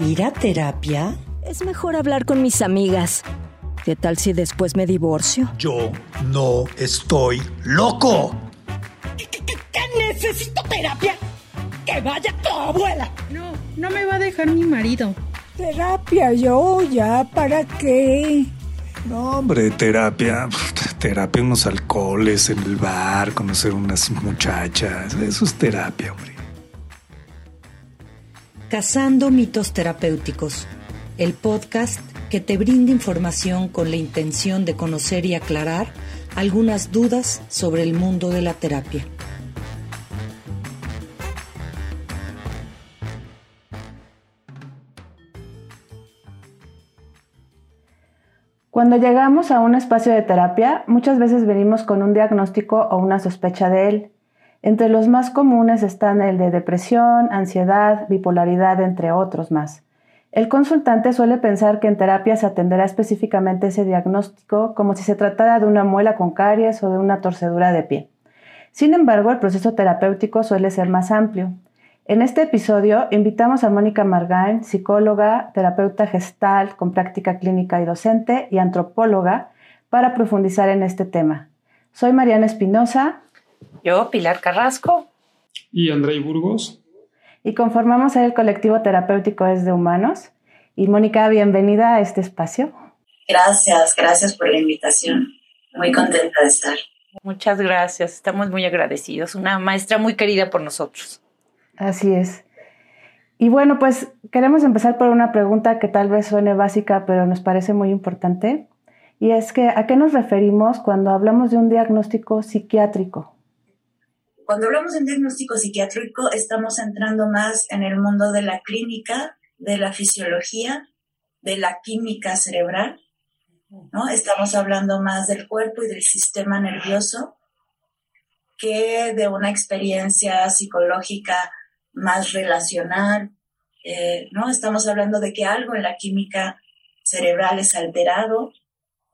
¿Ir a terapia? Es mejor hablar con mis amigas. ¿Qué tal si después me divorcio? Yo no estoy loco. ¿Qué, necesito terapia? ¡Que vaya tu abuela! No, no me va a dejar mi marido. Terapia yo, ya, ¿para qué? No, hombre, terapia. Terapia unos alcoholes en el bar, conocer unas muchachas. Eso es terapia, hombre. Cazando mitos terapéuticos, el podcast que te brinda información con la intención de conocer y aclarar algunas dudas sobre el mundo de la terapia. Cuando llegamos a un espacio de terapia, muchas veces venimos con un diagnóstico o una sospecha de él. Entre los más comunes están el de depresión, ansiedad, bipolaridad, entre otros más. El consultante suele pensar que en terapia se atenderá específicamente ese diagnóstico como si se tratara de una muela con caries o de una torcedura de pie. Sin embargo, el proceso terapéutico suele ser más amplio. En este episodio invitamos a Mónica Margain, psicóloga, terapeuta gestal con práctica clínica y docente y antropóloga, para profundizar en este tema. Soy Mariana Espinosa, yo, Pilar Carrasco. Y Andrei Burgos. Y conformamos el colectivo terapéutico Es de Humanos. Y Mónica, bienvenida a este espacio. Gracias, gracias por la invitación. Muy contenta de estar. Muchas gracias, estamos muy agradecidos. Una maestra muy querida por nosotros. Así es. Y bueno, pues queremos empezar por una pregunta que tal vez suene básica, pero nos parece muy importante. Y es que, ¿a qué nos referimos cuando hablamos de un diagnóstico psiquiátrico? Cuando hablamos de diagnóstico psiquiátrico, estamos entrando más en el mundo de la clínica, de la fisiología, de la química cerebral, ¿no? Estamos hablando más del cuerpo y del sistema nervioso que de una experiencia psicológica más relacional, eh, ¿no? Estamos hablando de que algo en la química cerebral es alterado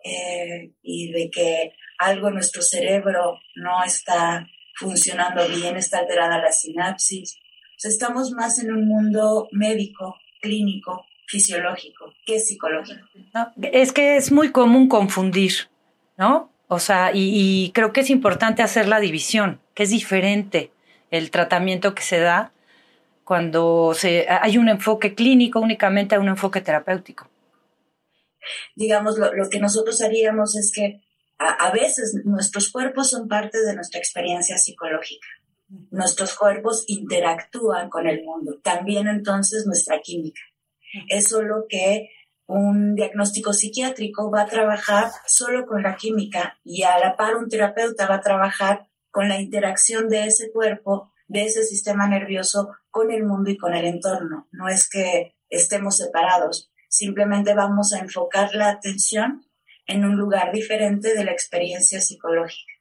eh, y de que algo en nuestro cerebro no está funcionando bien, está alterada la sinapsis. estamos más en un mundo médico, clínico, fisiológico que psicológico. es que es muy común confundir, ¿no? O sea, y, creo que es importante hacer la división, que es diferente el tratamiento que se da cuando se, hay un enfoque clínico únicamente a un enfoque terapéutico. Digamos, lo, lo que nosotros haríamos es que a, veces nuestros cuerpos son parte de nuestra experiencia psicológica. Nuestros cuerpos interactúan con el mundo, también entonces nuestra química. Es solo que un diagnóstico psiquiátrico va a trabajar solo con la química y a la par un terapeuta va a trabajar con la interacción de ese cuerpo, de ese sistema nervioso con el mundo y con el entorno. No es que estemos separados, simplemente vamos a enfocar la atención en un lugar diferente de la experiencia psicológica.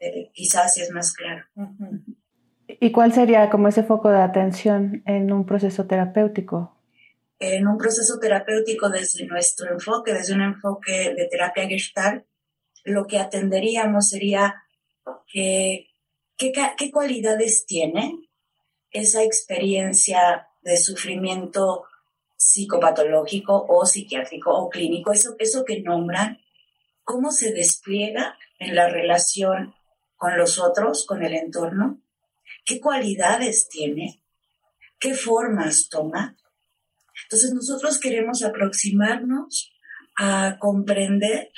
Eh, quizás si es más claro. ¿Y cuál sería como ese foco de atención en un proceso terapéutico? En un proceso terapéutico desde nuestro enfoque, desde un enfoque de terapia gestal, lo que atenderíamos sería qué, qué cualidades tiene esa experiencia de sufrimiento psicopatológico o psiquiátrico o clínico, eso, eso que nombran, cómo se despliega en la relación con los otros, con el entorno, qué cualidades tiene, qué formas toma. Entonces nosotros queremos aproximarnos a comprender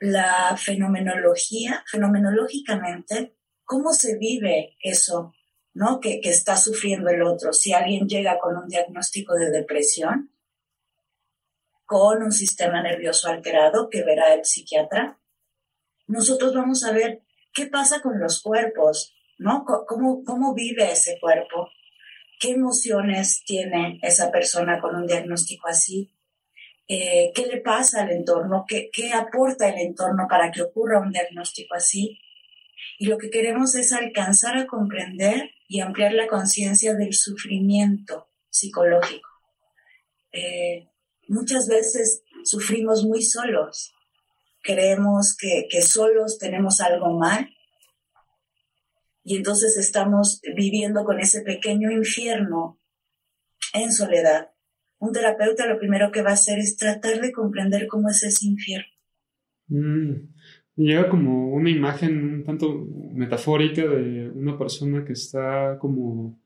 la fenomenología, fenomenológicamente, cómo se vive eso ¿no? Que, está sufriendo el otro. Si alguien llega con un diagnóstico de depresión, con un sistema nervioso alterado que verá el psiquiatra, nosotros vamos a ver qué pasa con los cuerpos, ¿no? ¿Cómo, cómo vive ese cuerpo? ¿Qué emociones tiene esa persona con un diagnóstico así? Eh, ¿Qué le pasa al entorno? ¿Qué, ¿Qué aporta el entorno para que ocurra un diagnóstico así? Y lo que queremos es alcanzar a comprender y ampliar la conciencia del sufrimiento psicológico. Eh, muchas veces sufrimos muy solos, creemos que, que solos tenemos algo mal y entonces estamos viviendo con ese pequeño infierno en soledad un terapeuta lo primero que va a hacer es tratar de comprender cómo es ese infierno. Mm, llega como una imagen un tanto metafórica de una persona que está como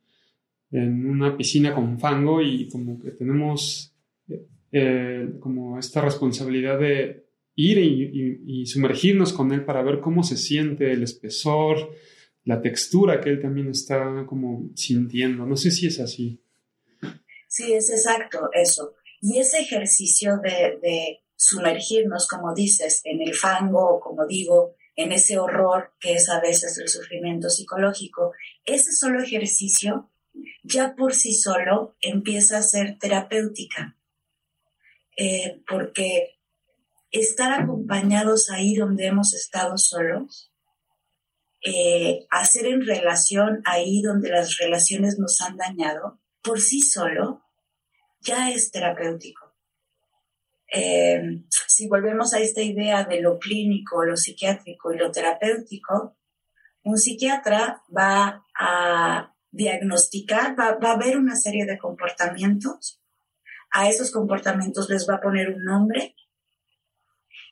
en una piscina con fango y como que tenemos eh, como esta responsabilidad de ir y, sumergirnos con él para ver cómo se siente el espesor, la textura que él también está como sintiendo. No sé si es así. Sí, es exacto eso. Y ese ejercicio de, de sumergirnos, como dices, en el fango, como digo, en ese horror que es a veces el sufrimiento psicológico, ese solo ejercicio ya por sí solo empieza a ser terapéutica. Eh, porque estar acompañados ahí donde hemos estado solos, eh, hacer en relación ahí donde las relaciones nos han dañado, por sí solo, ya es terapéutico. Eh, si volvemos a esta idea de lo clínico, lo psiquiátrico y lo terapéutico, un psiquiatra va a diagnosticar, va, va, a ver una serie de comportamientos, a esos comportamientos les va a poner un nombre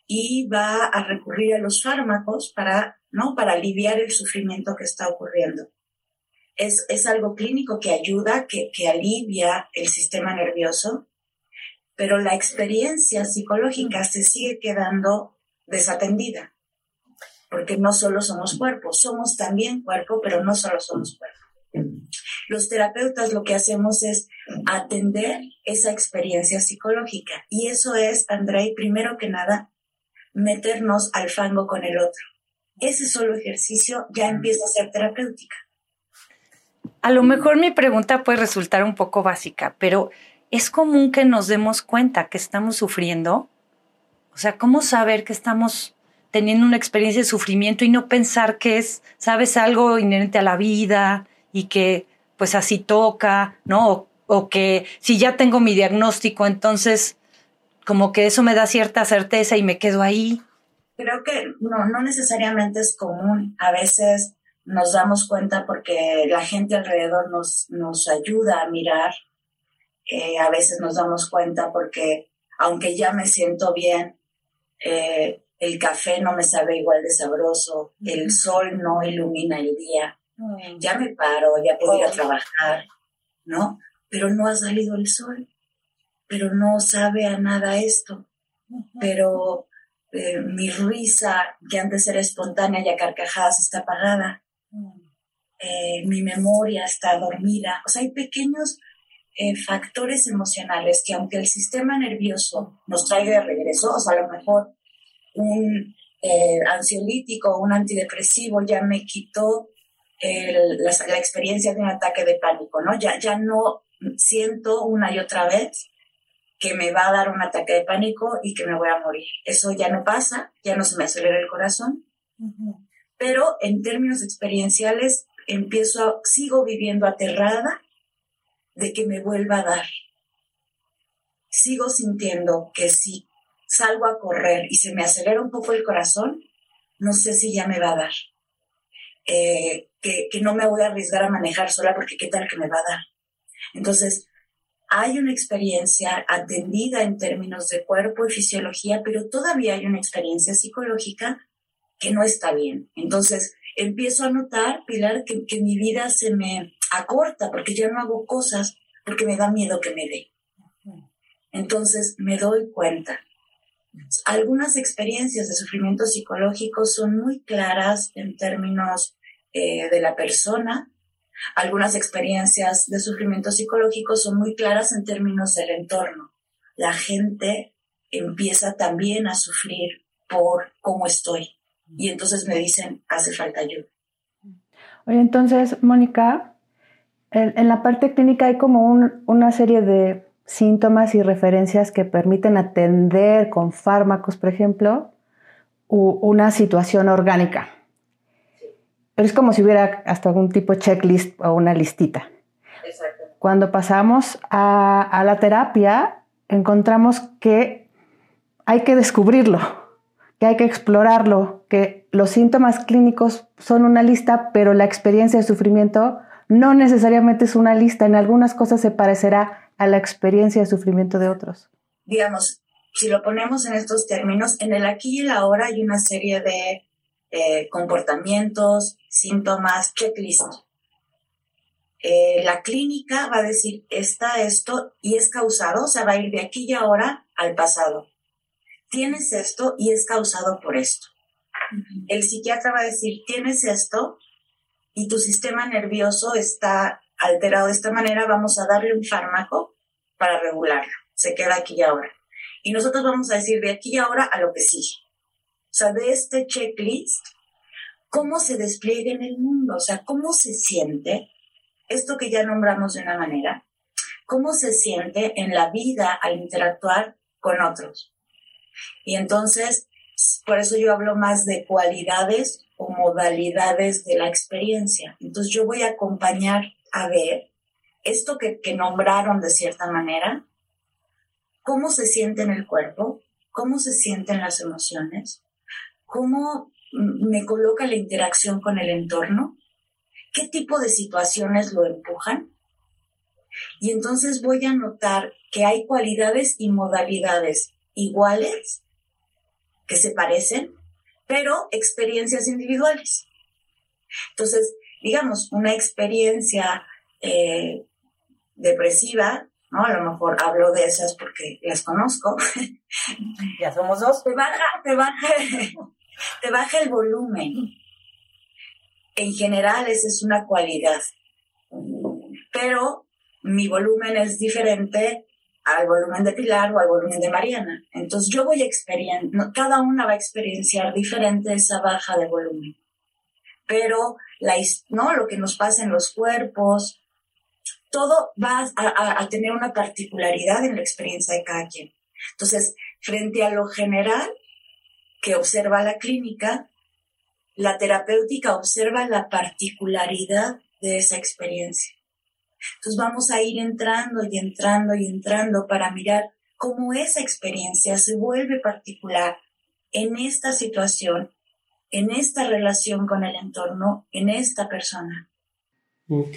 y va a recurrir a los fármacos para, ¿no? para aliviar el sufrimiento que está ocurriendo. Es, es algo clínico que ayuda, que, que alivia el sistema nervioso, pero la experiencia psicológica se sigue quedando desatendida, porque no solo somos cuerpo, somos también cuerpo, pero no solo somos cuerpo. Los terapeutas lo que hacemos es atender esa experiencia psicológica y eso es, Andrei, primero que nada, meternos al fango con el otro. Ese solo ejercicio ya empieza a ser terapéutica. A lo mejor mi pregunta puede resultar un poco básica, pero ¿es común que nos demos cuenta que estamos sufriendo? O sea, ¿cómo saber que estamos teniendo una experiencia de sufrimiento y no pensar que es, sabes, algo inherente a la vida y que pues así toca, ¿no? O, que si ya tengo mi diagnóstico, entonces como que eso me da cierta certeza y me quedo ahí. Creo que no, no necesariamente es común. A veces nos damos cuenta porque la gente alrededor nos, nos ayuda a mirar. Eh, a veces nos damos cuenta porque aunque ya me siento bien, eh, el café no me sabe igual de sabroso, el sol no ilumina el día. Mm. ya me paro, ya puedo ir a oh. trabajar, ¿no? Pero no ha salido el sol, pero no sabe a nada esto, pero eh, mi risa, que antes era espontánea y a carcajadas, está apagada, mm. eh, mi memoria está dormida, o sea, hay pequeños eh, factores emocionales que aunque el sistema nervioso nos traiga de regreso, o sea, a lo mejor un ansiolítico, un antidepresivo ya me quitó la, experiencia de un ataque de pánico, ¿no? Ya, ya no siento una y otra vez que me va a dar un ataque de pánico y que me voy a morir. Eso ya no pasa, ya no se me acelera el corazón. Pero en términos experienciales, empiezo, sigo viviendo aterrada de que me vuelva a dar. Sigo sintiendo que si salgo a correr y se me acelera un poco el corazón, no sé si ya me va a dar. Eh, que, no me voy a arriesgar a manejar sola porque qué tal que me va a dar. Entonces, hay una experiencia atendida en términos de cuerpo y fisiología, pero todavía hay una experiencia psicológica que no está bien. Entonces, empiezo a notar, Pilar, que, que mi vida se me acorta porque ya no hago cosas porque me da miedo que me dé. Entonces, me doy cuenta. Algunas experiencias de sufrimiento psicológico son muy claras en términos eh, de la persona. Algunas experiencias de sufrimiento psicológico son muy claras en términos del entorno. La gente empieza también a sufrir por cómo estoy. Y entonces me dicen, hace falta ayuda. Oye, entonces, Mónica, en, la parte clínica hay como una serie de síntomas y referencias que permiten atender con fármacos, por ejemplo, una situación orgánica. Pero es como si hubiera hasta algún tipo de checklist o una listita. Exacto. Cuando pasamos a, la terapia, encontramos que hay que descubrirlo, que hay que explorarlo, que los síntomas clínicos son una lista, pero la experiencia de sufrimiento no necesariamente es una lista. En algunas cosas se parecerá a la experiencia de sufrimiento de otros. Digamos, si lo ponemos en estos términos, en el aquí y el ahora hay una serie de eh, comportamientos, síntomas, checklist. Eh, la clínica va a decir, está esto y es causado, o sea, va a ir de aquí y ahora al pasado. Tienes esto y es causado por esto. El psiquiatra va a decir, tienes esto y tu sistema nervioso está alterado de esta manera, vamos a darle un fármaco para regularlo. Se queda aquí y ahora. Y nosotros vamos a decir de aquí y ahora a lo que sigue. O sea, de este checklist, cómo se despliega en el mundo, o sea, cómo se siente esto que ya nombramos de una manera, cómo se siente en la vida al interactuar con otros. Y entonces, por eso yo hablo más de cualidades o modalidades de la experiencia. Entonces yo voy a acompañar a ver esto que, que nombraron de cierta manera, cómo se siente en el cuerpo, cómo se sienten las emociones, cómo me coloca la interacción con el entorno, qué tipo de situaciones lo empujan. Y entonces voy a notar que hay cualidades y modalidades iguales, que se parecen, pero experiencias individuales. Entonces, digamos, una experiencia eh, depresiva a lo mejor hablo de esas porque las conozco. Ya somos dos. Te baja, te baja, te baja el volumen. En general, esa es una cualidad. Pero mi volumen es diferente al volumen de Pilar o al volumen de Mariana. Entonces yo voy a cada una va a experienciar diferente esa baja de volumen. Pero la, ¿no? lo que nos pasa en los cuerpos, todo va a, tener una particularidad en la experiencia de cada quien. Entonces, frente a lo general que observa la clínica, la terapéutica observa la particularidad de esa experiencia. Entonces vamos a ir entrando y entrando y entrando para mirar cómo esa experiencia se vuelve particular en esta situación, en esta relación con el entorno, en esta persona. Ok.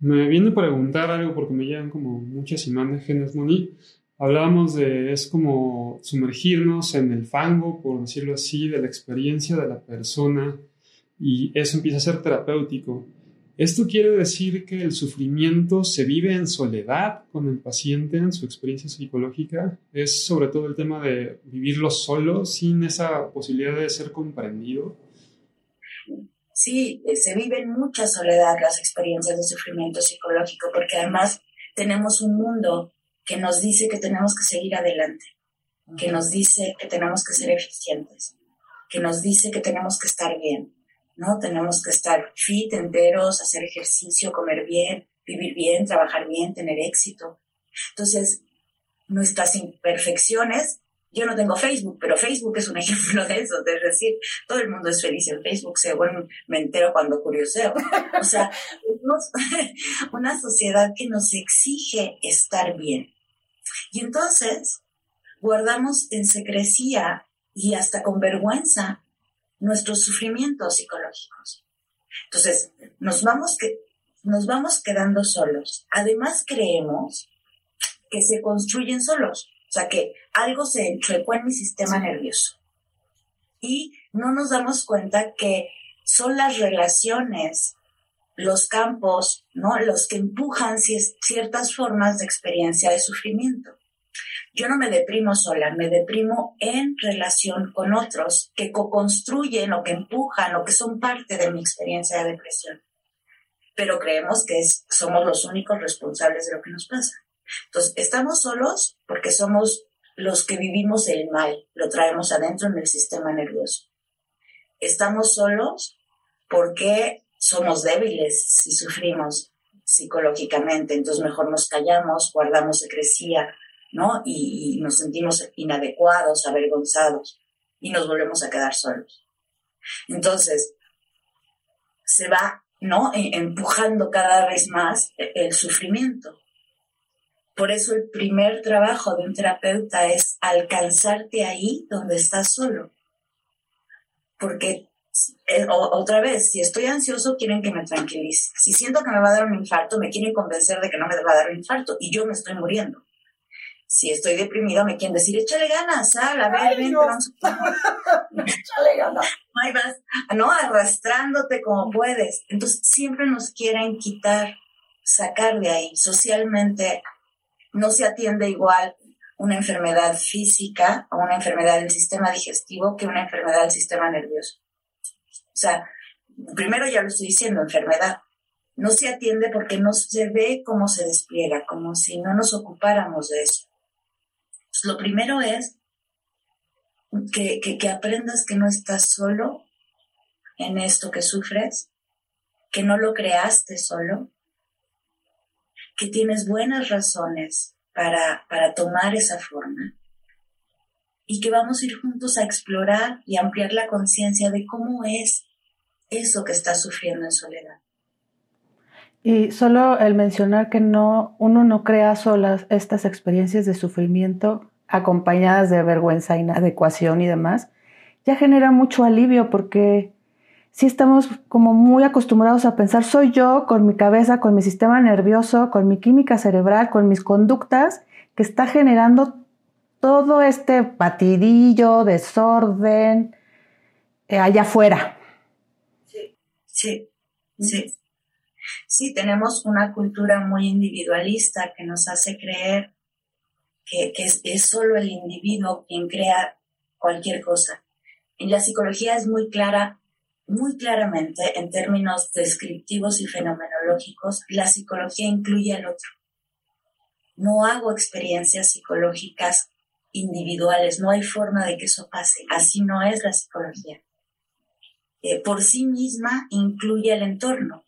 Me viene a preguntar algo porque me llegan como muchas imágenes, Moni. Hablábamos de, es como sumergirnos en el fango, por decirlo así, de la experiencia de la persona y eso empieza a ser terapéutico. ¿Esto quiere decir que el sufrimiento se vive en soledad con el paciente en su experiencia psicológica? ¿Es sobre todo el tema de vivirlo solo, sin esa posibilidad de ser comprendido? sí, eh, se vive en mucha soledad las experiencias de sufrimiento psicológico, porque además tenemos un mundo que nos dice que tenemos que seguir adelante, que nos dice que tenemos que ser eficientes, que nos dice que tenemos que estar bien, ¿no? Tenemos que estar fit, enteros, hacer ejercicio, comer bien, vivir bien, trabajar bien, tener éxito. Entonces, nuestras imperfecciones yo no tengo Facebook, pero Facebook es un ejemplo de eso, de decir, todo el mundo es feliz en Facebook, según me entero cuando curioseo. O sea, una sociedad que nos exige estar bien. Y entonces guardamos en secrecía y hasta con vergüenza nuestros sufrimientos psicológicos. Entonces, nos vamos, que, nos vamos quedando solos. Además, creemos que se construyen solos. O sea, que algo se enchuecó en mi sistema nervioso. Y no nos damos cuenta que son las relaciones, los campos, ¿no? Los que empujan ciertas formas de experiencia de sufrimiento. Yo no me deprimo sola, me deprimo en relación con otros que co-construyen o que empujan o que son parte de mi experiencia de depresión. Pero creemos que somos los únicos responsables de lo que nos pasa. Entonces, estamos solos porque somos los que vivimos el mal, lo traemos adentro en el sistema nervioso. Estamos solos porque somos débiles si sufrimos psicológicamente, entonces mejor nos callamos, guardamos secrecía, ¿no? Y, nos sentimos inadecuados, avergonzados y nos volvemos a quedar solos. Entonces, se va, ¿no? E, empujando cada vez más el sufrimiento. Por eso el primer trabajo de un terapeuta es alcanzarte ahí donde estás solo. Porque eh, otra vez, si estoy ansioso, quieren que me tranquilice. Si siento que me va a dar un infarto, me quieren convencer de que no me va a dar un infarto y yo me estoy muriendo. Si estoy deprimido, me quieren decir, échale ganas, sal, a ver, ven, échale ganas. Ahí vas, ¿no? Arrastrándote como puedes. Entonces, siempre nos quieren quitar, sacar de ahí. Socialmente, no se atiende igual una enfermedad física o una enfermedad del sistema digestivo que una enfermedad del sistema nervioso. O sea, primero ya lo estoy diciendo, enfermedad. No se atiende porque no se ve cómo se despliega, como si no nos ocupáramos de eso. Lo primero es que, que aprendas que no estás solo en esto que sufres, que no lo creaste solo, que tienes buenas razones para, para tomar esa forma y que vamos a ir juntos a explorar y ampliar la conciencia de cómo es eso que está sufriendo en soledad. Y solo el mencionar que no, uno no crea solas estas experiencias de sufrimiento acompañadas de vergüenza, inadecuación y demás, ya genera mucho alivio porque si estamos como muy acostumbrados a pensar, soy yo con mi cabeza, con mi sistema nervioso, con mi química cerebral, con mis conductas, que está generando todo este patidillo, desorden eh, allá afuera. Sí, sí. Sí, tenemos una cultura muy individualista que nos hace creer que, es, es, solo el individuo quien crea cualquier cosa. Y la psicología es muy clara, muy claramente en términos descriptivos y fenomenológicos, la psicología incluye al otro. No hago experiencias psicológicas individuales, no hay forma de que eso pase. Así no es la psicología. Eh, por sí misma incluye el entorno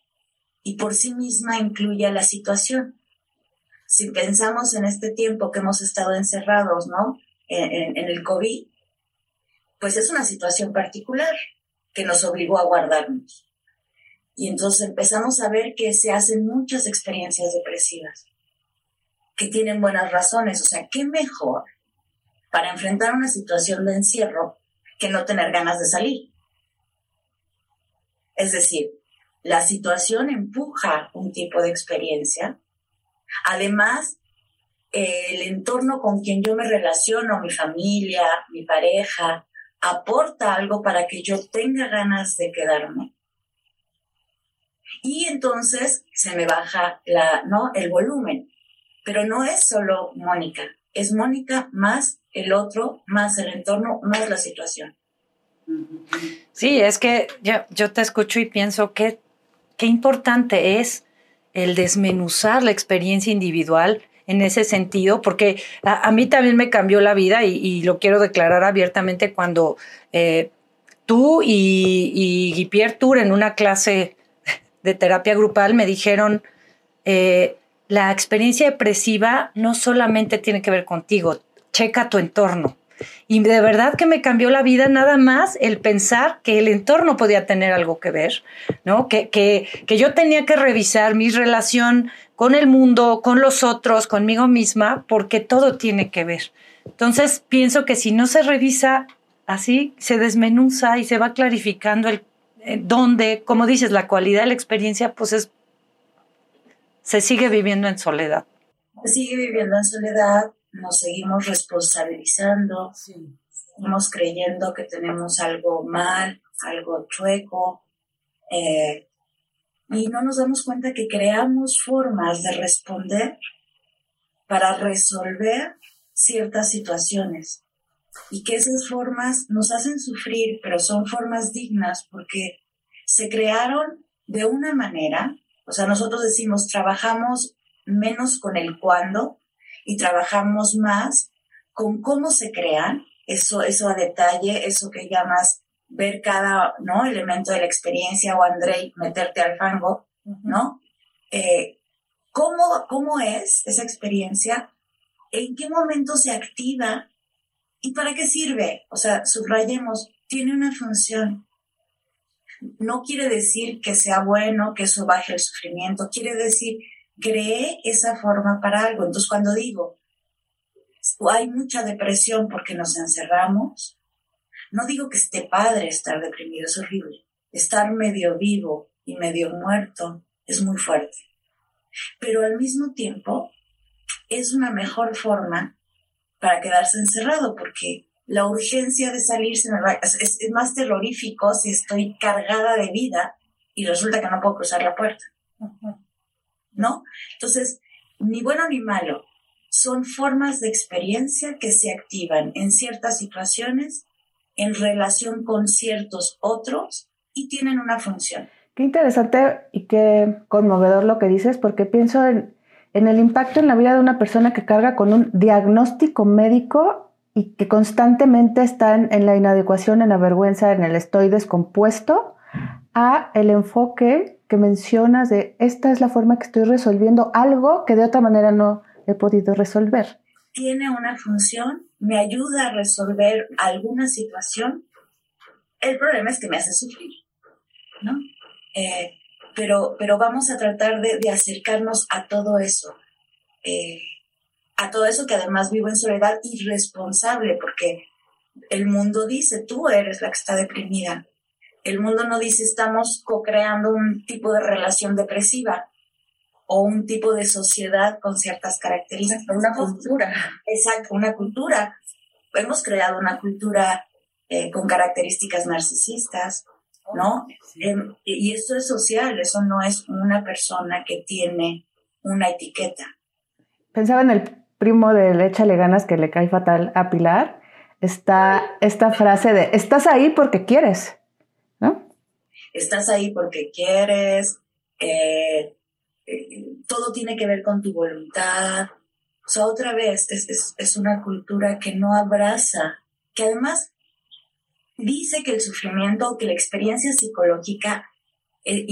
y por sí misma incluye la situación. Si pensamos en este tiempo que hemos estado encerrados, ¿no? En, en, el COVID, pues es una situación particular que nos obligó a guardarnos. Y entonces empezamos a ver que se hacen muchas experiencias depresivas, que tienen buenas razones. O sea, ¿qué mejor para enfrentar una situación de encierro que no tener ganas de salir? Es decir, la situación empuja un tipo de experiencia. Además, el entorno con quien yo me relaciono, mi familia, mi pareja, aporta algo para que yo tenga ganas de quedarme. Y entonces se me baja la, ¿no? el volumen. Pero no es solo Mónica, es Mónica más el otro, más el entorno, más la situación. Sí, es que yo, yo te escucho y pienso que qué importante es el desmenuzar la experiencia individual en ese sentido, porque a, mí también me cambió la vida y, lo quiero declarar abiertamente cuando eh, tú y, y Pierre Tour en una clase de terapia grupal me dijeron, eh, la experiencia depresiva no solamente tiene que ver contigo, checa tu entorno. Y de verdad que me cambió la vida nada más el pensar que el entorno podía tener algo que ver, ¿no? Que, que, que yo tenía que revisar mi relación con el mundo, con los otros, conmigo misma, porque todo tiene que ver. Entonces pienso que si no se revisa así, se desmenuza y se va clarificando el eh, dónde, como dices, la cualidad de la experiencia, pues es, se sigue viviendo en soledad. Se sigue viviendo en soledad, nos seguimos responsabilizando, seguimos creyendo que tenemos algo mal, algo chueco, eh, y no nos damos cuenta que creamos formas de responder para resolver ciertas situaciones. Y que esas formas nos hacen sufrir, pero son formas dignas porque se crearon de una manera, o sea, nosotros decimos, trabajamos menos con el cuándo y trabajamos más con cómo se crean, eso, eso a detalle, eso que llamas ver cada ¿no? elemento de la experiencia o Andrei, meterte al fango, ¿no? Eh, ¿cómo, ¿Cómo es esa experiencia? ¿En qué momento se activa? ¿Y para qué sirve? O sea, subrayemos, tiene una función. No quiere decir que sea bueno, que eso baje el sufrimiento, quiere decir creé esa forma para algo. Entonces, cuando digo, hay mucha depresión porque nos encerramos, No digo que esté padre estar deprimido, es horrible. Estar medio vivo y medio muerto es muy fuerte. Pero al mismo tiempo es una mejor forma para quedarse encerrado porque la urgencia de salirse es, es más terrorífico si estoy cargada de vida y resulta que no puedo cruzar la puerta. ¿No? Entonces, ni bueno ni malo, son formas de experiencia que se activan en ciertas situaciones en relación con ciertos otros y tienen una función. Qué interesante y qué conmovedor lo que dices, porque pienso en, el impacto en la vida de una persona que carga con un diagnóstico médico y que constantemente está en, la inadecuación, en la vergüenza, en el estoy descompuesto, a el enfoque que mencionas de esta es la forma que estoy resolviendo algo que de otra manera no he podido resolver. Tiene una función, me ayuda a resolver alguna situación. El problema es que me hace sufrir, ¿no? Eh, pero, pero vamos a tratar de, acercarnos a todo eso, eh, a todo eso que además vivo en soledad irresponsable, porque el mundo dice, tú eres la que está deprimida. El mundo no dice, estamos co-creando un tipo de relación depresiva o un tipo de sociedad con ciertas características. Una cultura. Exacto, una cultura. Hemos creado una cultura eh, con características narcisistas, ¿no? Em, y eso es social, eso no es una persona que tiene una etiqueta. Pensaba en el primo de Échale ganas que le cae fatal a Pilar. Está esta frase de, estás ahí porque quieres. Estás ahí porque quieres, eh, eh, todo tiene que ver con tu voluntad. O sea, otra vez, es, es una cultura que no abraza, que además dice que el sufrimiento, que la experiencia psicológica eh,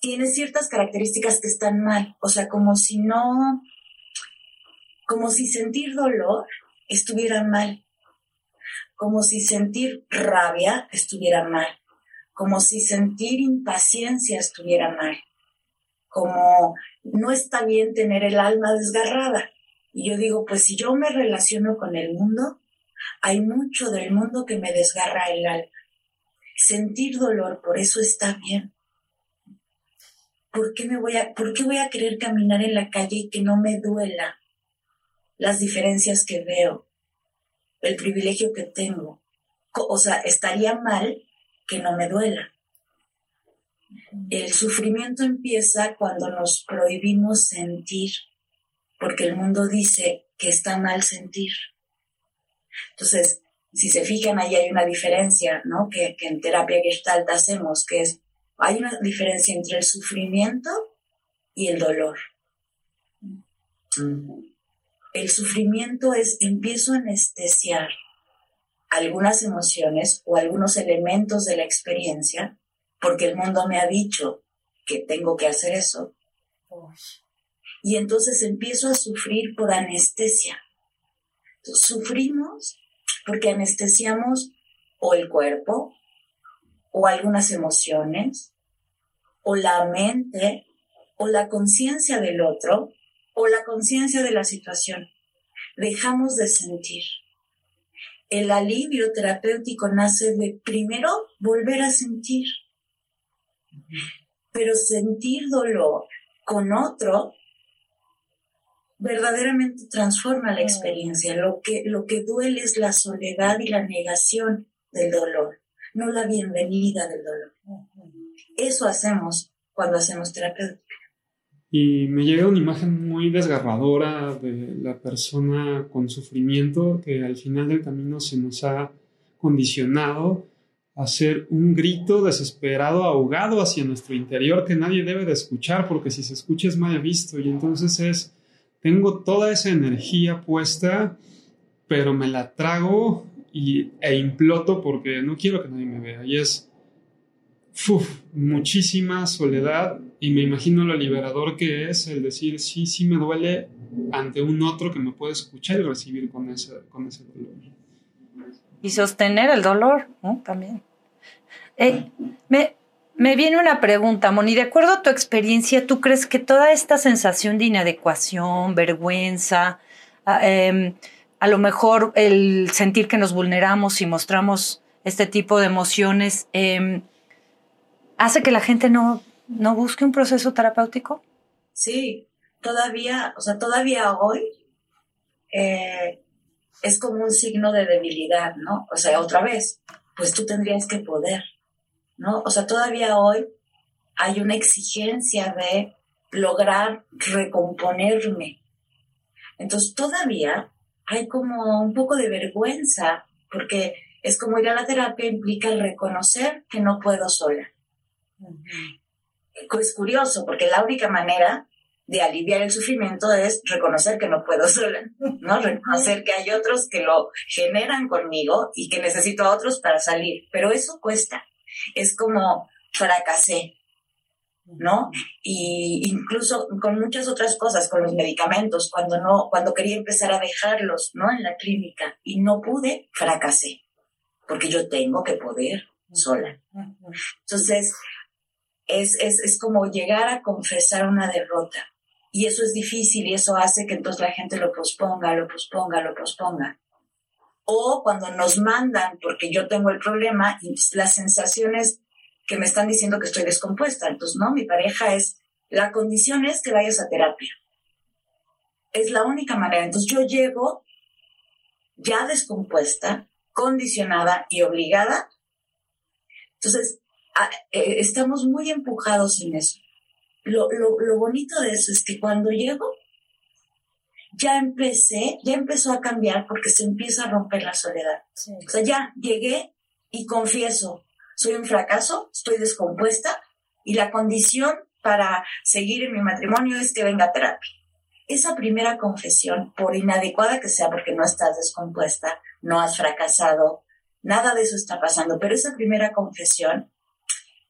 tiene ciertas características que están mal, o sea, como si no, como si sentir dolor estuviera mal, como si sentir rabia estuviera mal, como si sentir impaciencia estuviera mal, como no está bien tener el alma desgarrada. Y yo digo, pues si yo me relaciono con el mundo, hay mucho del mundo que me desgarra el alma. Sentir dolor, por eso está bien. ¿Por qué, me voy a, ¿Por qué voy a querer caminar en la calle y que no me duela las diferencias que veo, el privilegio que tengo? O sea, estaría mal que no me duela. El sufrimiento empieza cuando nos prohibimos sentir, porque el mundo dice que está mal sentir. Entonces, si se fijan, ahí hay una diferencia, ¿no? Que, en terapia gestalt hacemos, que es, hay una diferencia entre el sufrimiento y el dolor. El sufrimiento es, empiezo a anestesiar algunas emociones o algunos elementos de la experiencia, porque el mundo me ha dicho que tengo que hacer eso. Y entonces empiezo a sufrir por anestesia sufrimos porque anestesiamos o el cuerpo, o algunas emociones, o la mente, o la conciencia del otro, o la conciencia de la situación. Dejamos de sentir. El alivio terapéutico nace de primero volver a sentir. Pero sentir dolor con otro verdaderamente transforma la experiencia. Lo que, lo que duele es la soledad y la negación del dolor, no la bienvenida del dolor. Eso hacemos cuando hacemos terapia. Y me llega una imagen muy desgarradora de la persona con sufrimiento que al final del camino se nos ha condicionado a hacer un grito desesperado, ahogado hacia nuestro interior que nadie debe de escuchar porque si se escucha es mal visto y entonces es tengo toda esa energía puesta, pero me la trago y, e imploto porque no quiero que nadie me vea. Y es muchísima soledad y me imagino lo liberador que es el decir, sí, sí me duele ante un otro que me puede escuchar y recibir con ese, con ese dolor. Y sostener el dolor, ¿no? También. Eh, me, me viene una pregunta, Moni. De acuerdo a tu experiencia, ¿tú crees que toda esta sensación de inadecuación, vergüenza, a, em, a lo mejor el sentir que nos vulneramos y mostramos este tipo de emociones, em, hace que la gente no, no busque un proceso terapéutico? Sí, todavía, o sea, todavía hoy eh, es como un signo de debilidad, ¿no? O sea, otra vez, pues tú tendrías que poder, ¿no? O sea, todavía hoy hay una exigencia de lograr recomponerme. Entonces todavía hay como un poco de vergüenza, porque es como ir a la terapia implica reconocer que no puedo sola. Es curioso, porque la única manera de aliviar el sufrimiento es reconocer que no puedo sola, ¿no? Reconocer que hay otros que lo generan conmigo y que necesito a otros para salir. Pero eso cuesta. Es como fracasé, ¿no? Y incluso con muchas otras cosas, con los medicamentos, cuando no, cuando quería empezar a dejarlos, ¿no? En la clínica y no pude, fracasé, porque yo tengo que poder sola. Entonces, es, es, es como llegar a confesar una derrota. Y eso es difícil y eso hace que entonces la gente lo posponga, lo posponga, lo posponga. O cuando nos mandan, porque yo tengo el problema, y las sensaciones que me están diciendo que estoy descompuesta. Entonces, no, mi pareja es, la condición es que vayas a terapia. Es la única manera. Entonces yo llego ya descompuesta, condicionada y obligada. Entonces, eh, estamos muy empujados en eso. Lo, lo, lo bonito de eso es que cuando llego, ya empecé, ya empezó a cambiar porque se empieza a romper la soledad. O sea, ya llegué y confieso, soy un fracaso, estoy descompuesta y la condición para seguir en mi matrimonio es que venga terapia. Esa primera confesión, por inadecuada que sea porque no estás descompuesta, no has fracasado, nada de eso está pasando, pero esa primera confesión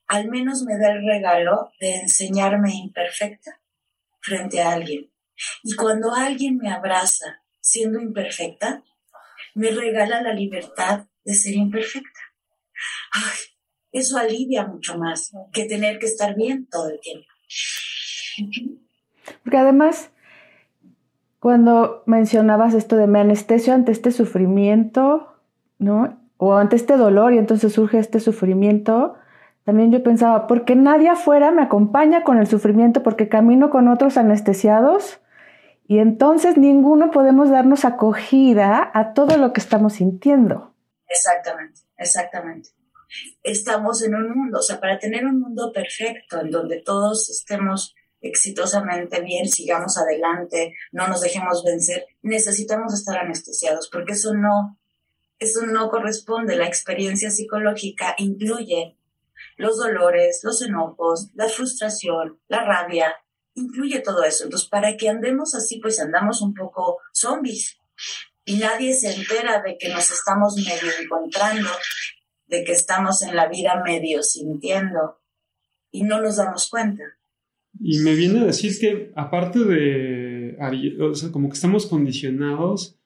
al menos me da el regalo de enseñarme imperfecta frente a alguien. Y cuando alguien me abraza siendo imperfecta, me regala la libertad de ser imperfecta. Ay, eso alivia mucho más que tener que estar bien todo el tiempo. Porque además, cuando mencionabas esto de me anestesio ante este sufrimiento, ¿no? O ante este dolor y entonces surge este sufrimiento, también yo pensaba, porque nadie afuera me acompaña con el sufrimiento, porque camino con otros anestesiados y entonces ninguno podemos darnos acogida a todo lo que estamos sintiendo. Exactamente, exactamente estamos en un mundo, o sea, para tener un mundo perfecto en donde todos estemos exitosamente bien, sigamos adelante, no nos dejemos vencer, necesitamos estar anestesiados, porque eso no, eso no corresponde. La experiencia psicológica incluye los dolores, los enojos, la frustración, la rabia, incluye todo eso. Entonces, para que andemos así, pues andamos un poco zombies y nadie se entera de que nos estamos medio encontrando de que estamos en la vida medio sintiendo y no nos damos cuenta. Y me viene a decir que aparte de, o sea, como que estamos condicionados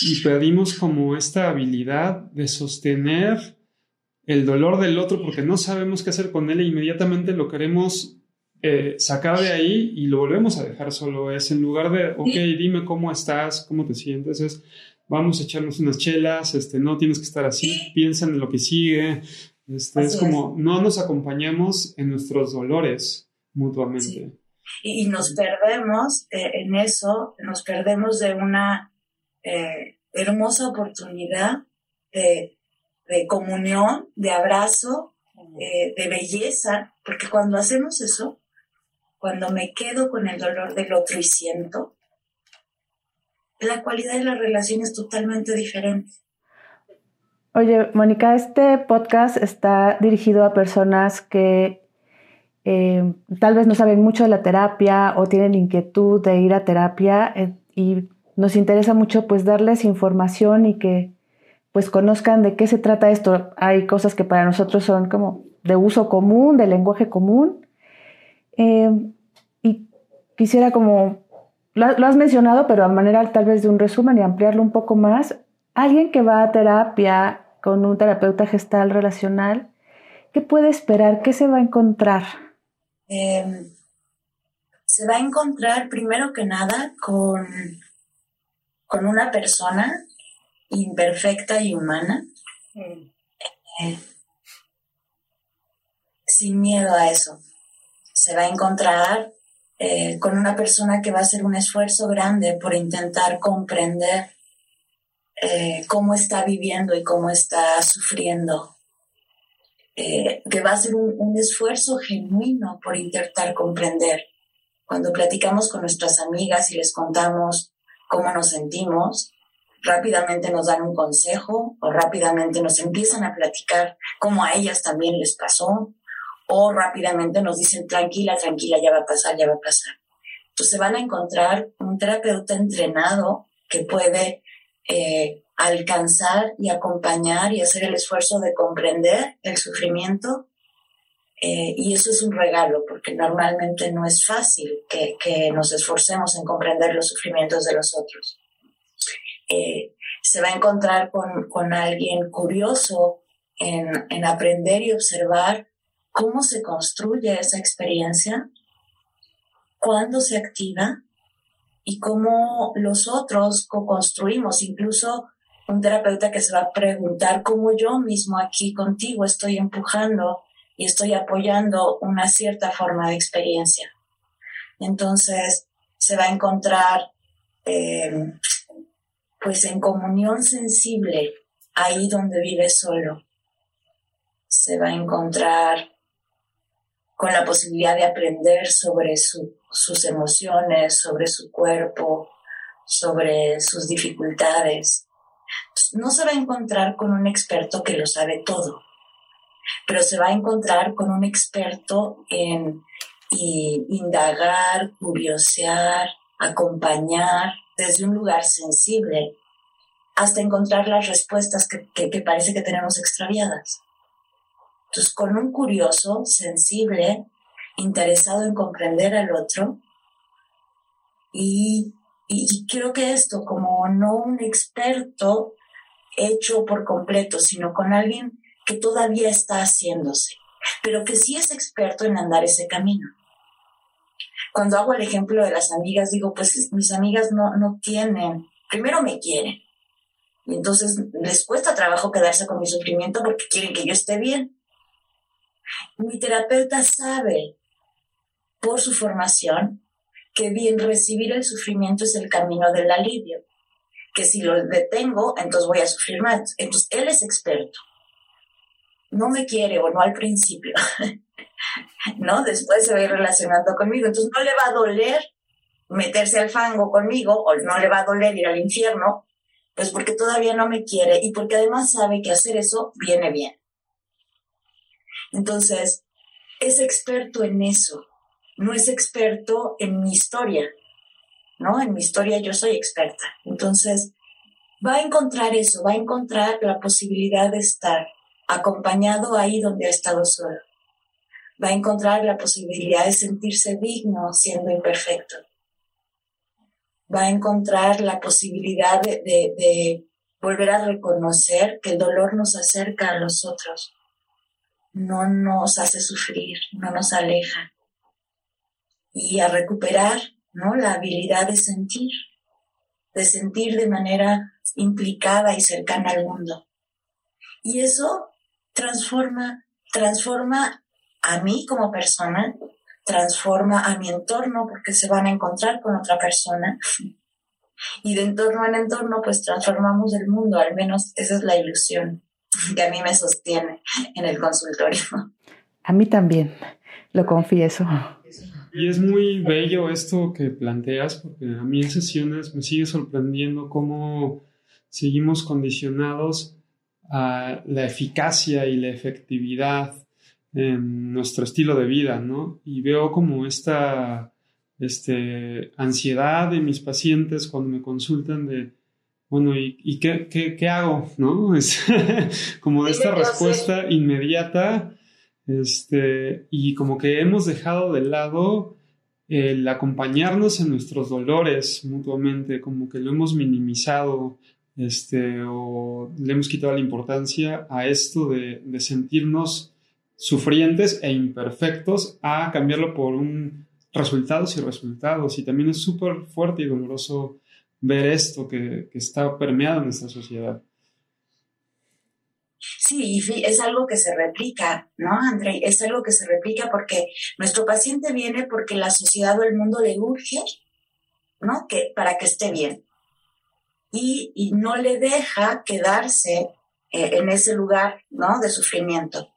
y perdimos como esta habilidad de sostener el dolor del otro porque no sabemos qué hacer con él e inmediatamente lo queremos eh, sacar de ahí y lo volvemos a dejar solo. Es en lugar de, ok, dime cómo estás, cómo te sientes, es vamos a echarnos unas chelas, este, no tienes que estar así, piensa en lo que sigue. Este, es como, no nos acompañamos en nuestros dolores mutuamente. Y, nos perdemos eh, en eso, nos perdemos de una eh, hermosa oportunidad de, de, comunión, de abrazo, eh, de belleza, porque cuando hacemos eso, cuando me quedo con el dolor del otro y siento, la cualidad de la relación es totalmente diferente. Oye, Mónica, este podcast está dirigido a personas que eh, tal vez no saben mucho de la terapia o tienen inquietud de ir a terapia eh, y nos interesa mucho pues darles información y que pues conozcan de qué se trata esto. Hay cosas que para nosotros son como de uso común, de lenguaje común. Eh, y quisiera como lo, has mencionado, pero a manera tal vez de un resumen y ampliarlo un poco más, alguien que va a terapia con un terapeuta gestal relacional, ¿qué puede esperar? ¿Qué se va a encontrar? Em, se va a encontrar primero que nada con, con una persona imperfecta y humana eh, sin miedo a eso. Se va a encontrar eh, con una persona que va a hacer un esfuerzo grande por intentar comprender eh, cómo está viviendo y cómo está sufriendo. que va a hacer un, un esfuerzo genuino por intentar comprender. Cuando platicamos con nuestras amigas y les contamos cómo nos sentimos, rápidamente nos dan un consejo o rápidamente nos empiezan a platicar cómo a ellas también les pasó o rápidamente nos dicen tranquila, tranquila, ya va a pasar, ya va a pasar. Entonces van a encontrar un terapeuta entrenado que puede eh, alcanzar y acompañar y hacer el esfuerzo de comprender el sufrimiento. Eh, y eso es un regalo, porque normalmente no es fácil que, que nos esforcemos en comprender los sufrimientos de los otros. Eh, se va a encontrar con, con alguien curioso en, en, aprender y observar cómo se construye esa experiencia, cuándo se activa y cómo los otros co-construimos. Incluso un terapeuta que se va a preguntar cómo yo mismo aquí contigo estoy empujando y estoy apoyando una cierta forma de experiencia. Entonces se va a encontrar eh, pues en comunión sensible, ahí donde vive solo, se va a encontrar con la posibilidad de aprender sobre sus emociones, sobre su cuerpo, sobre sus dificultades. No se va a encontrar con un experto que lo sabe todo, pero se va a encontrar con un experto en indagar, curiosear, acompañar, desde un lugar sensible hasta encontrar las respuestas que, parece que tenemos extraviadas. Entonces, con un curioso, sensible, interesado en comprender al otro, y, y, creo que esto, como no un experto hecho por completo, sino con alguien que todavía está haciéndose, pero que sí es experto en andar ese camino cuando hago el ejemplo de las amigas, digo, pues mis amigas no, no tienen, primero me quieren. Y entonces les cuesta trabajo quedarse con mi sufrimiento porque quieren que yo esté bien. Mi terapeuta sabe, por su formación, que bien recibir el sufrimiento es el camino del alivio. Que si lo detengo, entonces voy a sufrir más. Entonces él es experto. No me quiere o no al principio. ¿no? Después se va a ir relacionando conmigo. Entonces no le va a doler meterse al fango conmigo o no le va a doler ir al infierno, pues porque todavía no me quiere y porque además sabe que hacer eso viene bien. Entonces, es experto en eso, no es experto en mi historia, ¿no? En mi historia yo soy experta. Entonces, va a encontrar eso, va a encontrar la posibilidad de estar acompañado ahí donde ha estado solo va a encontrar la posibilidad de sentirse digno siendo imperfecto. Va a encontrar la posibilidad de, volver a reconocer que el dolor nos acerca a los otros, no nos hace sufrir, no nos aleja. Y a recuperar ¿no? la habilidad de sentir, de sentir de manera implicada y cercana al mundo. Y eso transforma, transforma a mí como persona, transforma a mi entorno porque se van a encontrar con otra persona. Y de entorno en entorno, pues transformamos el mundo, al menos esa es la ilusión que a mí me sostiene en el consultorio. A mí también, lo confieso. Y es muy bello esto que planteas, porque a mí en sesiones me sigue sorprendiendo cómo seguimos condicionados a la eficacia y la efectividad en nuestro estilo de vida, ¿no? Y veo como esta este, ansiedad de mis pacientes cuando me consultan de, bueno, ¿y, qué, qué, hago? ¿No? Es como esta respuesta inmediata, este, y como que hemos dejado de lado el acompañarnos en nuestros dolores mutuamente, como que lo hemos minimizado, este, o le hemos quitado la importancia a esto de, de sentirnos sufrientes e imperfectos a cambiarlo por un resultados y resultados. Y también es súper fuerte y doloroso ver esto que, está permeado en nuestra sociedad. Sí, es algo que se replica, ¿no, André? Es algo que se replica porque nuestro paciente viene porque la sociedad o el mundo le urge, ¿no? Que, para que esté bien. Y, y no le deja quedarse eh, en ese lugar, ¿no? De sufrimiento.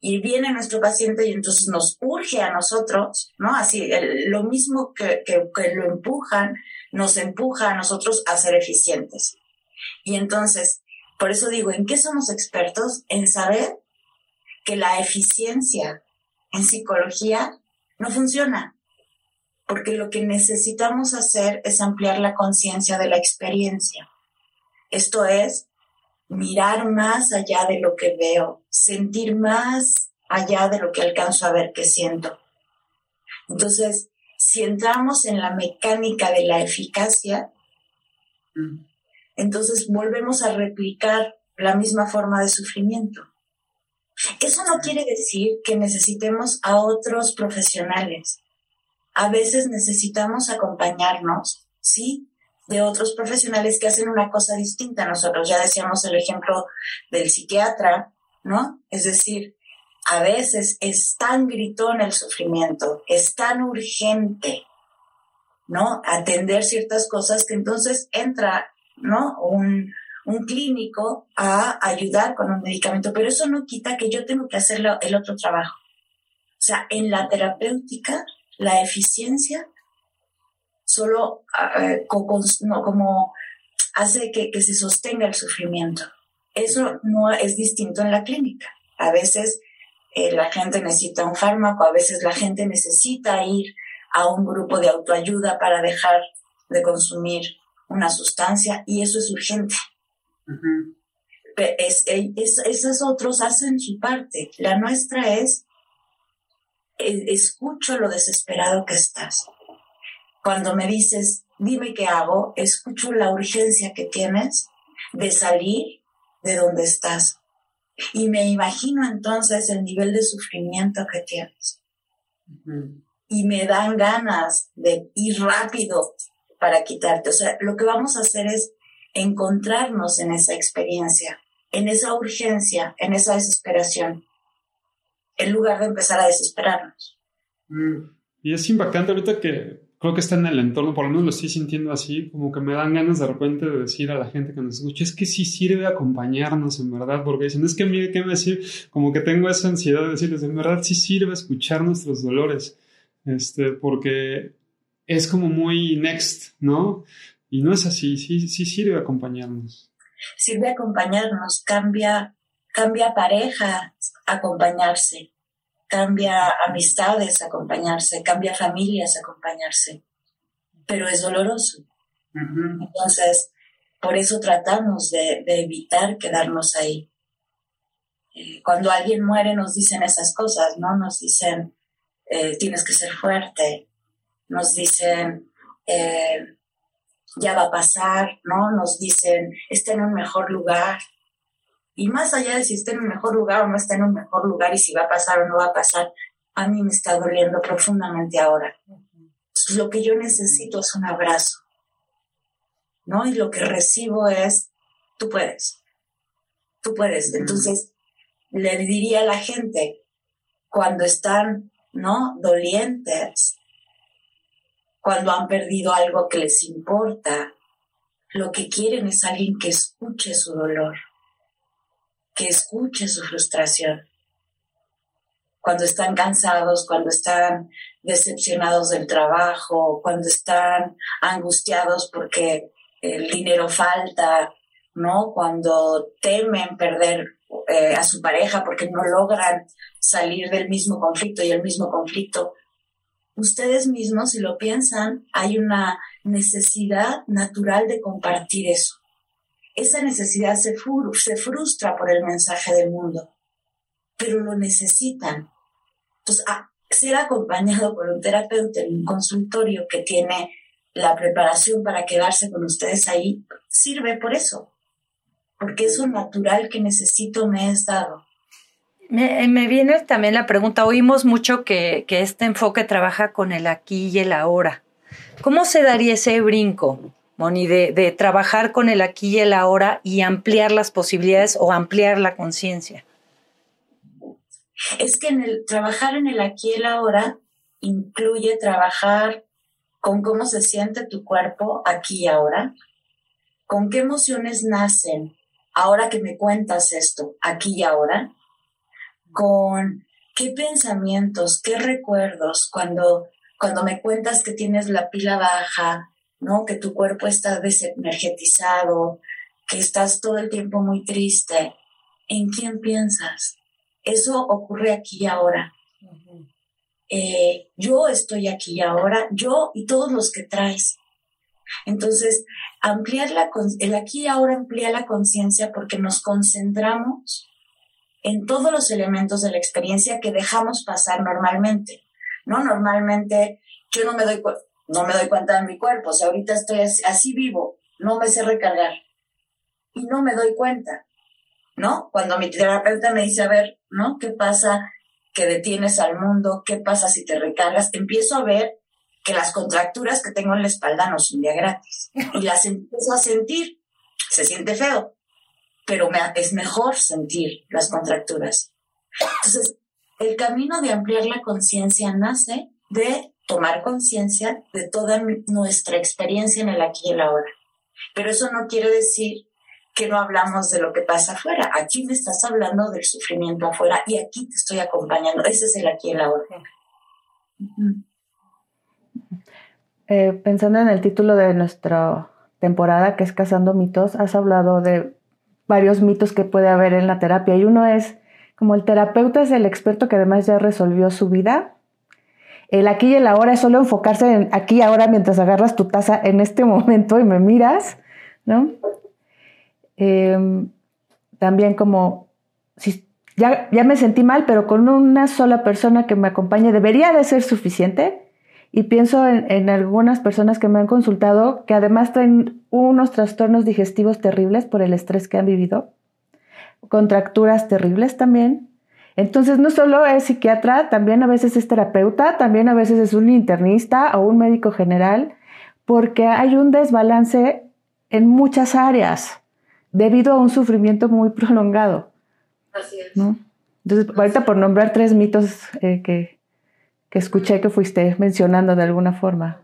Y viene nuestro paciente y entonces nos urge a nosotros, ¿no? Así, lo mismo que, que, que lo empujan, nos empuja a nosotros a ser eficientes. Y entonces, por eso digo, ¿en qué somos expertos? En saber que la eficiencia en psicología no funciona, porque lo que necesitamos hacer es ampliar la conciencia de la experiencia. Esto es mirar más allá de lo que veo, sentir más allá de lo que alcanzo a ver que siento. Entonces, si entramos en la mecánica de la eficacia, entonces volvemos a replicar la misma forma de sufrimiento. Eso no quiere decir que necesitemos a otros profesionales. A veces necesitamos acompañarnos, ¿sí? De otros profesionales que hacen una cosa distinta a nosotros. Ya decíamos el ejemplo del psiquiatra, ¿no? Es decir, a veces es tan gritón el sufrimiento, es tan urgente, ¿no? Atender ciertas cosas que entonces entra ¿no? Un, un clínico a ayudar con un medicamento, pero eso no quita que yo tengo que hacer el otro trabajo. O sea, en la terapéutica, la eficiencia solo uh, no, como hace que, que, se sostenga el sufrimiento. Eso no es distinto en la clínica. A veces eh, la gente necesita un fármaco, a veces la gente necesita ir a un grupo de autoayuda para dejar de consumir una sustancia y eso es urgente. es, esos otros hacen su parte. La nuestra es, escucho lo desesperado que estás. Cuando me dices, dime qué hago, escucho la urgencia que tienes de salir de donde estás. Y me imagino entonces el nivel de sufrimiento que tienes. Y me dan ganas de ir rápido para quitarte. O sea, lo que vamos a hacer es encontrarnos en esa experiencia, en esa urgencia, en esa desesperación, en lugar de empezar a desesperarnos. Mm, y es impactante ahorita que creo que está en el entorno, por lo menos lo estoy sintiendo así, como que me dan ganas de repente de decir a la gente que nos escucha, es que sí sirve acompañarnos en verdad, porque dicen, es que mire, ¿qué me decir? Como que tengo esa ansiedad de decirles, en verdad sí sirve escuchar nuestros dolores, este, porque es como muy next, ¿no? Y no es así, sí, sí sirve acompañarnos. Sirve acompañarnos, cambia, cambia pareja acompañarse, cambia amistades acompañarse, cambia familias acompañarse, pero es doloroso. Entonces, por eso tratamos de, evitar quedarnos ahí. Eh, cuando alguien muere nos dicen esas cosas, ¿no? Nos dicen, eh, tienes que ser fuerte, nos dicen, eh, ya va a pasar, ¿no? Nos dicen, está en un mejor lugar. Y más allá de si está en un mejor lugar o no está en un mejor lugar y si va a pasar o no va a pasar, a mí me está doliendo profundamente ahora. lo que yo necesito es un abrazo, ¿no? Y lo que recibo es, tú puedes, tú puedes. Entonces, le diría a la gente, cuando están, ¿no? Dolientes, cuando han perdido algo que les importa, lo que quieren es alguien que escuche su dolor, que escuche su frustración. Cuando están cansados, cuando están decepcionados del trabajo, cuando están angustiados porque el dinero falta, ¿no? Cuando temen perder eh, a su pareja porque no logran salir del mismo conflicto y el mismo conflicto ustedes mismos, si lo piensan, hay una necesidad natural de compartir eso. Esa necesidad se, se frustra por el mensaje del mundo, pero lo necesitan. Entonces, ser acompañado por un terapeuta en un consultorio que tiene la preparación para quedarse con ustedes ahí, sirve por eso, porque eso natural que necesito me es dado. Me, viene también la pregunta, oímos mucho que, este enfoque trabaja con el aquí y el ahora. ¿Cómo se daría ese brinco Moni, de, de trabajar con el aquí y el ahora y ampliar las posibilidades o ampliar la conciencia? Es que en el trabajar en el aquí y el ahora incluye trabajar con cómo se siente tu cuerpo aquí y ahora, con qué emociones nacen ahora que me cuentas esto, aquí y ahora, con qué pensamientos, qué recuerdos cuando, cuando me cuentas que tienes la pila baja, ¿no? Que tu cuerpo está desenergetizado, que estás todo el tiempo muy triste. ¿En quién piensas? Eso ocurre aquí y ahora. Eh, yo estoy aquí y ahora, yo y todos los que traes. Entonces, ampliar la, el aquí y ahora amplía la conciencia porque nos concentramos en todos los elementos de la experiencia que dejamos pasar normalmente, ¿no? Normalmente yo no me doy, no me doy cuenta de mi cuerpo, o sea, ahorita estoy así, vivo, no me sé recargar y no me doy cuenta, ¿no? Cuando mi terapeuta me dice, a ver, ¿no? ¿Qué pasa que detienes al mundo? ¿Qué pasa si te recargas? Empiezo a ver que las contracturas que tengo en la espalda no son día gratis. Y las empiezo a sentir. Se siente feo, pero es mejor sentir las contracturas. Entonces, el camino de ampliar la conciencia nace de tomar conciencia de toda nuestra experiencia en el aquí y el ahora. Pero eso no quiere decir que no hablamos de lo que pasa afuera. Aquí me estás hablando del sufrimiento afuera y aquí te estoy acompañando. Ese es el aquí y el ahora. Eh, pensando en el título de nuestra temporada, que es Cazando mitos, has hablado de varios mitos que puede haber en la terapia y uno es como el terapeuta es el experto que además ya resolvió su vida. El aquí y el ahora es solo enfocarse en aquí y ahora mientras agarras tu taza en este momento y me miras, ¿no? Em, también como si ya, ya me sentí mal, pero con una sola persona que me acompañe debería de ser suficiente. Y pienso en, algunas personas que me han consultado que además traen unos trastornos digestivos terribles por el estrés que han vivido, contracturas terribles también. Entonces no solo es psiquiatra, también a veces es terapeuta, también a veces es un internista o un médico general, porque hay un desbalance en muchas áreas debido a un sufrimiento muy prolongado. Así es. Entonces, ahorita por nombrar tres mitos eh, que, que escuché que fuiste mencionando de alguna forma.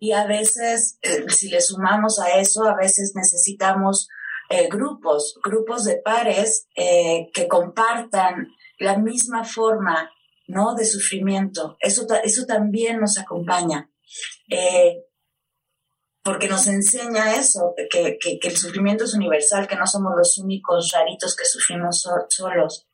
Y a veces, eh, si le sumamos a eso, a veces necesitamos eh, grupos, grupos de pares eh, que compartan la misma forma ¿no? de sufrimiento. Eso, eso también nos acompaña. porque nos enseña eso, que, que, el sufrimiento es universal, que no somos los únicos raritos que sufrimos solos.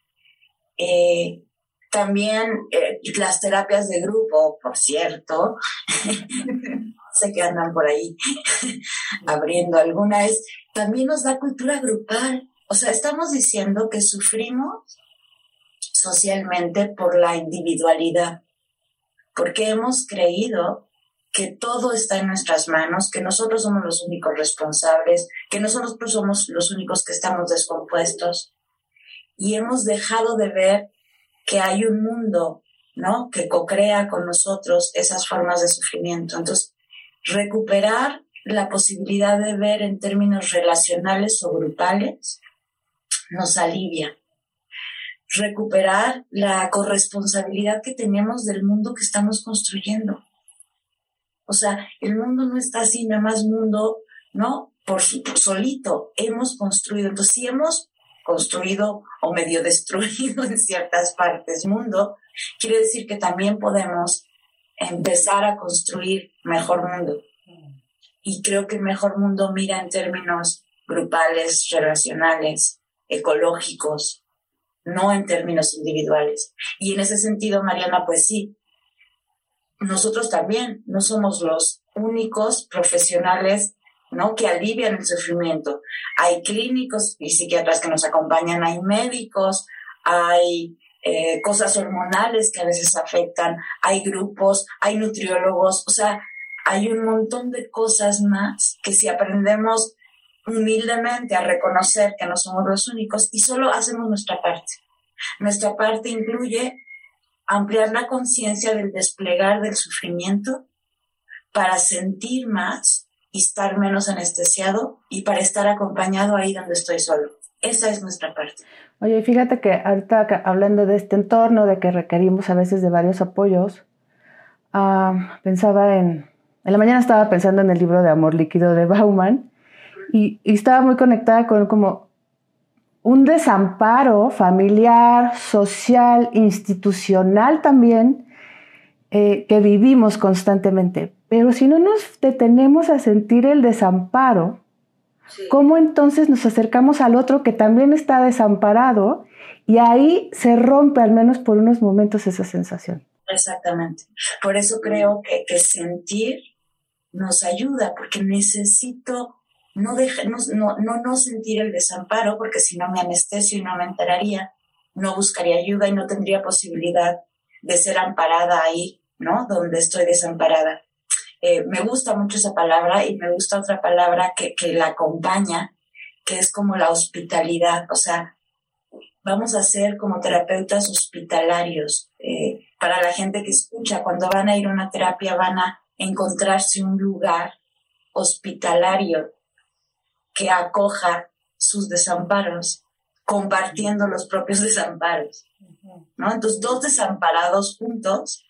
También eh, las terapias de grupo, por cierto, sé que andan por ahí abriendo alguna, es, también nos da cultura grupal. O sea, estamos diciendo que sufrimos socialmente por la individualidad, porque hemos creído que todo está en nuestras manos, que nosotros somos los únicos responsables, que nosotros somos los únicos que estamos descompuestos. Y hemos dejado de ver que hay un mundo, ¿no? Que co-crea con nosotros esas formas de sufrimiento. Entonces, recuperar la posibilidad de ver en términos relacionales o grupales nos alivia. Recuperar la corresponsabilidad que tenemos del mundo que estamos construyendo. O sea, el mundo no está así, nada más mundo, ¿no? Por, por solito, hemos construido. Entonces, si hemos construido o medio destruido en ciertas partes mundo, quiere decir que también podemos empezar a construir mejor mundo. Y creo que mejor mundo mira en términos grupales, relacionales, ecológicos, no en términos individuales. Y en ese sentido, Mariana, pues sí, nosotros también no somos los únicos profesionales ¿no? Que alivian el sufrimiento. Hay clínicos y psiquiatras que nos acompañan, hay médicos, hay eh, cosas hormonales que a veces afectan, hay grupos, hay nutriólogos, o sea, hay un montón de cosas más que si aprendemos humildemente a reconocer que no somos los únicos y solo hacemos nuestra parte. Nuestra parte incluye ampliar la conciencia del desplegar del sufrimiento para sentir más y estar menos anestesiado y para estar acompañado ahí donde estoy solo. Esa es nuestra parte. Oye, fíjate que ahorita hablando de este entorno, de que requerimos a veces de varios apoyos, ah, pensaba en, en la mañana estaba pensando en el libro de Amor Líquido de Bauman y, y estaba muy conectada con como un desamparo familiar, social, institucional también, eh, que vivimos constantemente. Pero si no nos detenemos a sentir el desamparo, ¿cómo entonces nos acercamos al otro que también está desamparado? Y ahí se rompe al menos por unos momentos esa sensación. Exactamente. Por eso creo que, que sentir nos ayuda, porque necesito no, no, no, no sentir el desamparo, porque si no me anestesio y no me enteraría, no buscaría ayuda y no tendría posibilidad de ser amparada ahí, ¿no? Donde estoy desamparada. Eh, me gusta mucho esa palabra y me gusta otra palabra que, que la acompaña, que es como la hospitalidad. O sea, vamos a ser como terapeutas hospitalarios. Eh, para la gente que escucha, cuando van a ir a una terapia van a encontrarse un lugar hospitalario que acoja sus desamparos, compartiendo los propios desamparos. ¿no? Entonces, dos desamparados juntos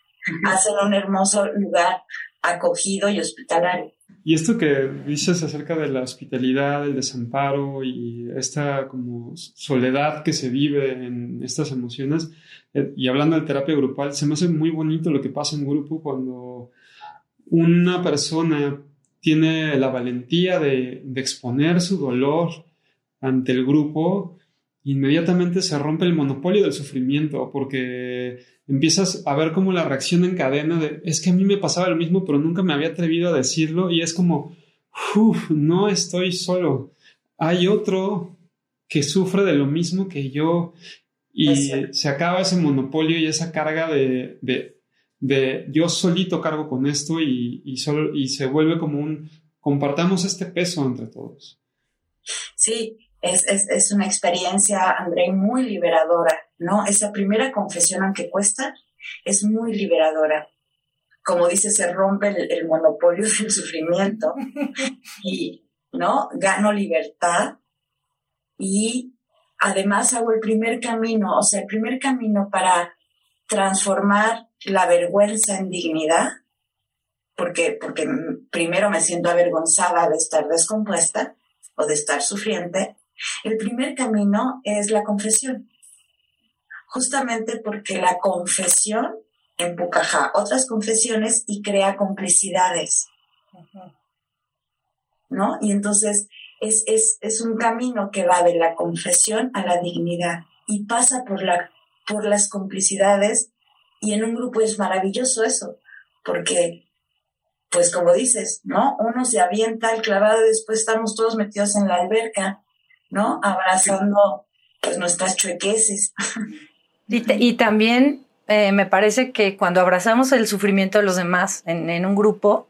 hacen un hermoso lugar acogido y hospitalario. Y esto que dices acerca de la hospitalidad, el desamparo y esta como soledad que se vive en estas emociones, eh, y hablando de terapia grupal, se me hace muy bonito lo que pasa en grupo cuando una persona tiene la valentía de, exponer su dolor ante el grupo, inmediatamente se rompe el monopolio del sufrimiento, porque empiezas a ver como la reacción en cadena de, es que a mí me pasaba lo mismo, pero nunca me había atrevido a decirlo, y es como, uff, no estoy solo, hay otro que sufre de lo mismo que yo, y se acaba ese monopolio y esa carga de de yo solito cargo con esto y, y, solo, y se vuelve como un, compartamos este peso entre todos. Sí, es, es, es, una experiencia, André, muy liberadora, ¿no? Esa primera confesión, aunque cuesta, es muy liberadora. Como dice, se rompe el, el monopolio del sufrimiento y, ¿no? Gano libertad y además hago el primer camino, o sea, el primer camino para transformar la vergüenza en dignidad, porque, porque primero me siento avergonzada de estar descompuesta o de estar sufriente, el primer camino es la confesión. Justamente porque la confesión empuja otras confesiones y crea complicidades. ¿No? Y entonces es, es, es, un camino que va de la confesión a la dignidad y pasa por, la, por las complicidades y en un grupo es maravilloso eso, porque, pues como dices, ¿no? Uno se avienta al clavado y después estamos todos metidos en la alberca, ¿no? Abrazando pues nuestras chuequeses. Y, también eh, me parece que cuando abrazamos el sufrimiento de los demás en, un grupo,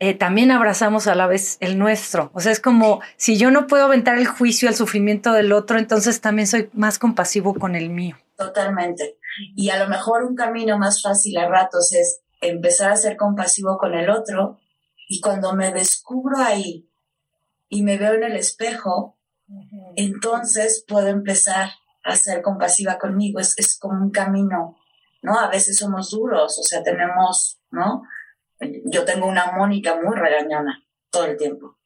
eh, también abrazamos a la vez el nuestro. O sea, es como si yo no puedo aventar el juicio al sufrimiento del otro, entonces también soy más compasivo con el mío. Totalmente. Y a lo mejor un camino más fácil a ratos es empezar a ser compasivo con el otro y cuando me descubro ahí y me veo en el espejo, entonces puedo empezar a ser compasiva conmigo. Es, es como un camino, ¿no? A veces somos duros, o sea, tenemos, ¿no? Yo tengo una Mónica muy regañona todo el tiempo.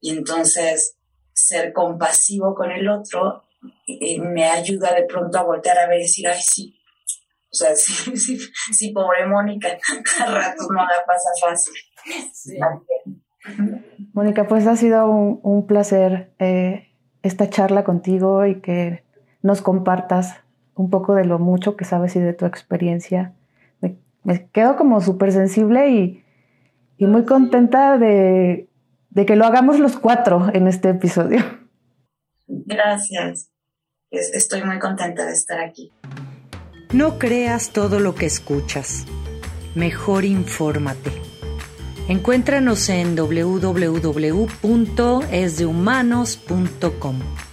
Y entonces ser compasivo con el otro eh, me ayuda de pronto a voltear a ver y decir, ay, sí, sea, sí, sí, sí pobre Mónica, no la pasa fácil. Mónica, pues ha sido un, placer eh, esta charla contigo y que nos compartas un poco de lo mucho que sabes y de tu experiencia. Me, quedo como súper sensible y, y, muy contenta de, de que lo hagamos los cuatro en este episodio. Gracias. Estoy muy contenta de estar aquí. No creas todo lo que escuchas. Mejor infórmate. Encuéntranos en www.esdehumanos.com.